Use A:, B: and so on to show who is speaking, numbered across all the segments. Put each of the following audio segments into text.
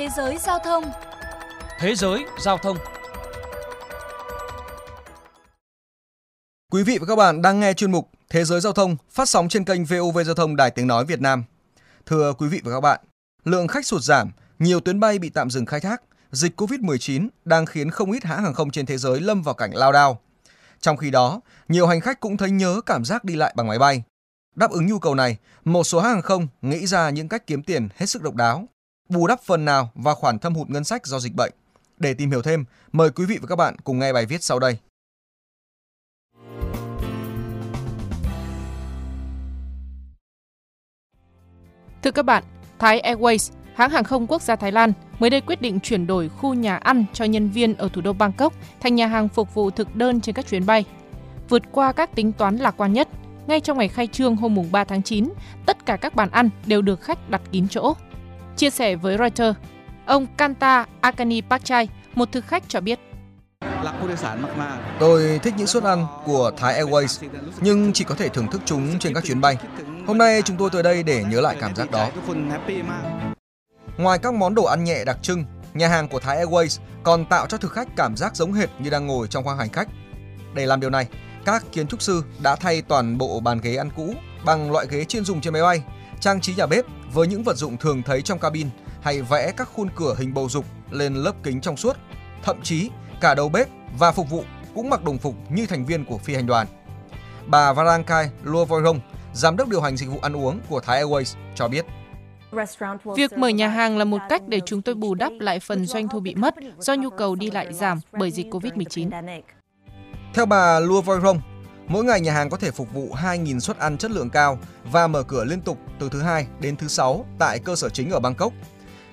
A: Thế giới giao thông
B: Thế giới giao thông
C: Quý vị và các bạn đang nghe chuyên mục Thế giới giao thông phát sóng trên kênh VOV Giao thông Đài Tiếng Nói Việt Nam. Thưa quý vị và các bạn, lượng khách sụt giảm, nhiều tuyến bay bị tạm dừng khai thác, dịch COVID-19 đang khiến không ít hãng hàng không trên thế giới lâm vào cảnh lao đao. Trong khi đó, nhiều hành khách cũng thấy nhớ cảm giác đi lại bằng máy bay. Đáp ứng nhu cầu này, một số hãng hàng không nghĩ ra những cách kiếm tiền hết sức độc đáo, bù đắp phần nào và khoản thâm hụt ngân sách do dịch bệnh. Để tìm hiểu thêm, mời quý vị và các bạn cùng nghe bài viết sau đây.
D: Thưa các bạn, Thái Airways, hãng hàng không quốc gia Thái Lan, mới đây quyết định chuyển đổi khu nhà ăn cho nhân viên ở thủ đô Bangkok thành nhà hàng phục vụ thực đơn trên các chuyến bay. Vượt qua các tính toán lạc quan nhất, ngay trong ngày khai trương hôm 3 tháng 9, tất cả các bàn ăn đều được khách đặt kín chỗ. Chia sẻ với Reuters, ông Kanta Akani Pachai, một thực khách cho biết.
C: Tôi thích những suất ăn của Thái Airways, nhưng chỉ có thể thưởng thức chúng trên các chuyến bay. Hôm nay chúng tôi tới đây để nhớ lại cảm giác đó. Ngoài các món đồ ăn nhẹ đặc trưng, nhà hàng của Thái Airways còn tạo cho thực khách cảm giác giống hệt như đang ngồi trong khoang hành khách. Để làm điều này, các kiến trúc sư đã thay toàn bộ bàn ghế ăn cũ bằng loại ghế chuyên dùng trên máy bay, trang trí nhà bếp với những vật dụng thường thấy trong cabin hay vẽ các khuôn cửa hình bầu dục lên lớp kính trong suốt. Thậm chí, cả đầu bếp và phục vụ cũng mặc đồng phục như thành viên của phi hành đoàn. Bà Varankai Luovoirong, giám đốc điều hành dịch vụ ăn uống của Thái Airways cho biết.
D: Việc mở nhà hàng là một cách để chúng tôi bù đắp lại phần doanh thu bị mất do nhu cầu đi lại giảm bởi dịch COVID-19.
C: Theo bà Lua Voi Rong, mỗi ngày nhà hàng có thể phục vụ 2.000 suất ăn chất lượng cao và mở cửa liên tục từ thứ hai đến thứ sáu tại cơ sở chính ở Bangkok.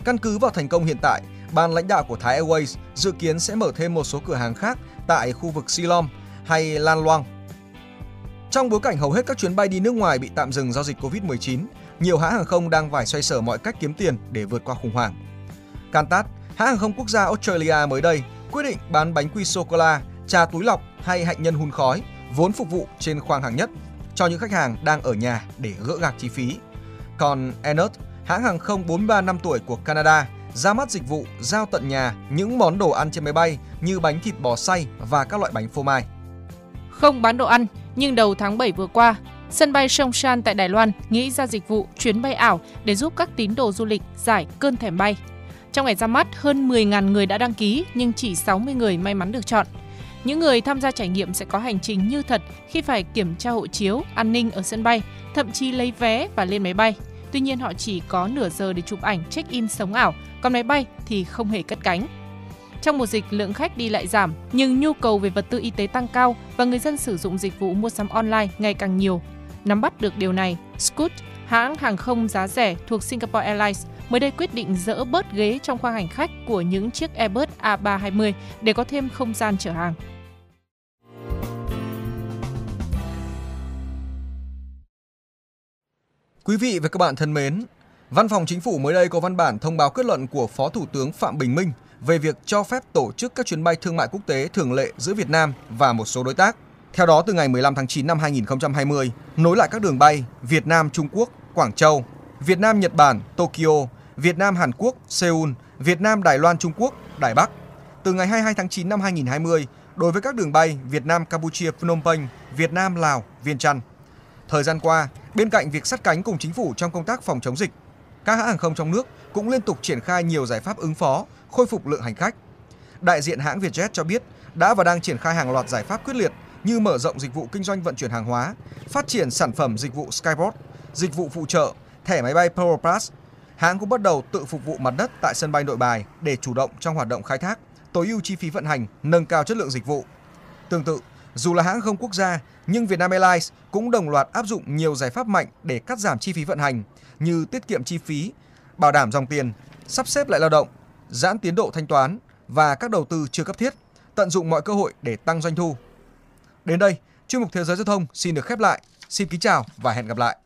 C: Căn cứ vào thành công hiện tại, ban lãnh đạo của Thái Airways dự kiến sẽ mở thêm một số cửa hàng khác tại khu vực Silom hay Lan Loang. Trong bối cảnh hầu hết các chuyến bay đi nước ngoài bị tạm dừng do dịch Covid-19, nhiều hãng hàng không đang phải xoay sở mọi cách kiếm tiền để vượt qua khủng hoảng. Qantas, hãng hàng không quốc gia Australia mới đây quyết định bán bánh quy sô cô la, trà túi lọc hay hạnh nhân hun khói vốn phục vụ trên khoang hàng nhất cho những khách hàng đang ở nhà để gỡ gạc chi phí. Còn Airnut, hãng hàng không 43 năm tuổi của Canada, ra mắt dịch vụ giao tận nhà những món đồ ăn trên máy bay như bánh thịt bò xay và các loại bánh phô mai.
D: Không bán đồ ăn, nhưng đầu tháng 7 vừa qua, sân bay Songshan tại Đài Loan nghĩ ra dịch vụ chuyến bay ảo để giúp các tín đồ du lịch giải cơn thèm bay. Trong ngày ra mắt, hơn 10.000 người đã đăng ký nhưng chỉ 60 người may mắn được chọn. Những người tham gia trải nghiệm sẽ có hành trình như thật khi phải kiểm tra hộ chiếu, an ninh ở sân bay, thậm chí lấy vé và lên máy bay. Tuy nhiên họ chỉ có nửa giờ để chụp ảnh check-in sống ảo, còn máy bay thì không hề cất cánh. Trong mùa dịch, lượng khách đi lại giảm, nhưng nhu cầu về vật tư y tế tăng cao và người dân sử dụng dịch vụ mua sắm online ngày càng nhiều. Nắm bắt được điều này, Scoot, hãng hàng không giá rẻ thuộc Singapore Airlines, mới đây quyết định dỡ bớt ghế trong khoang hành khách của những chiếc Airbus A320 để có thêm không gian chở hàng.
C: Quý vị và các bạn thân mến, Văn phòng Chính phủ mới đây có văn bản thông báo kết luận của Phó Thủ tướng Phạm Bình Minh về việc cho phép tổ chức các chuyến bay thương mại quốc tế thường lệ giữa Việt Nam và một số đối tác. Theo đó, từ ngày 15 tháng 9 năm 2020, nối lại các đường bay Việt Nam Trung Quốc, Quảng Châu, Việt Nam Nhật Bản, Tokyo, Việt Nam Hàn Quốc, Seoul, Việt Nam Đài Loan Trung Quốc, Đài Bắc. Từ ngày 22 tháng 9 năm 2020, đối với các đường bay Việt Nam Campuchia Phnom Penh, Việt Nam Lào, Viên Chăn. Thời gian qua, bên cạnh việc sát cánh cùng chính phủ trong công tác phòng chống dịch, các hãng hàng không trong nước cũng liên tục triển khai nhiều giải pháp ứng phó, khôi phục lượng hành khách. Đại diện hãng Vietjet cho biết đã và đang triển khai hàng loạt giải pháp quyết liệt như mở rộng dịch vụ kinh doanh vận chuyển hàng hóa, phát triển sản phẩm dịch vụ Skyport, dịch vụ phụ trợ, thẻ máy bay Pearl Plus. Hãng cũng bắt đầu tự phục vụ mặt đất tại sân bay Nội Bài để chủ động trong hoạt động khai thác, tối ưu chi phí vận hành, nâng cao chất lượng dịch vụ. Tương tự, dù là hãng không quốc gia, nhưng Vietnam Airlines cũng đồng loạt áp dụng nhiều giải pháp mạnh để cắt giảm chi phí vận hành như tiết kiệm chi phí, bảo đảm dòng tiền, sắp xếp lại lao động, giãn tiến độ thanh toán và các đầu tư chưa cấp thiết, tận dụng mọi cơ hội để tăng doanh thu. Đến đây, chuyên mục Thế giới giao thông xin được khép lại. Xin kính chào và hẹn gặp lại.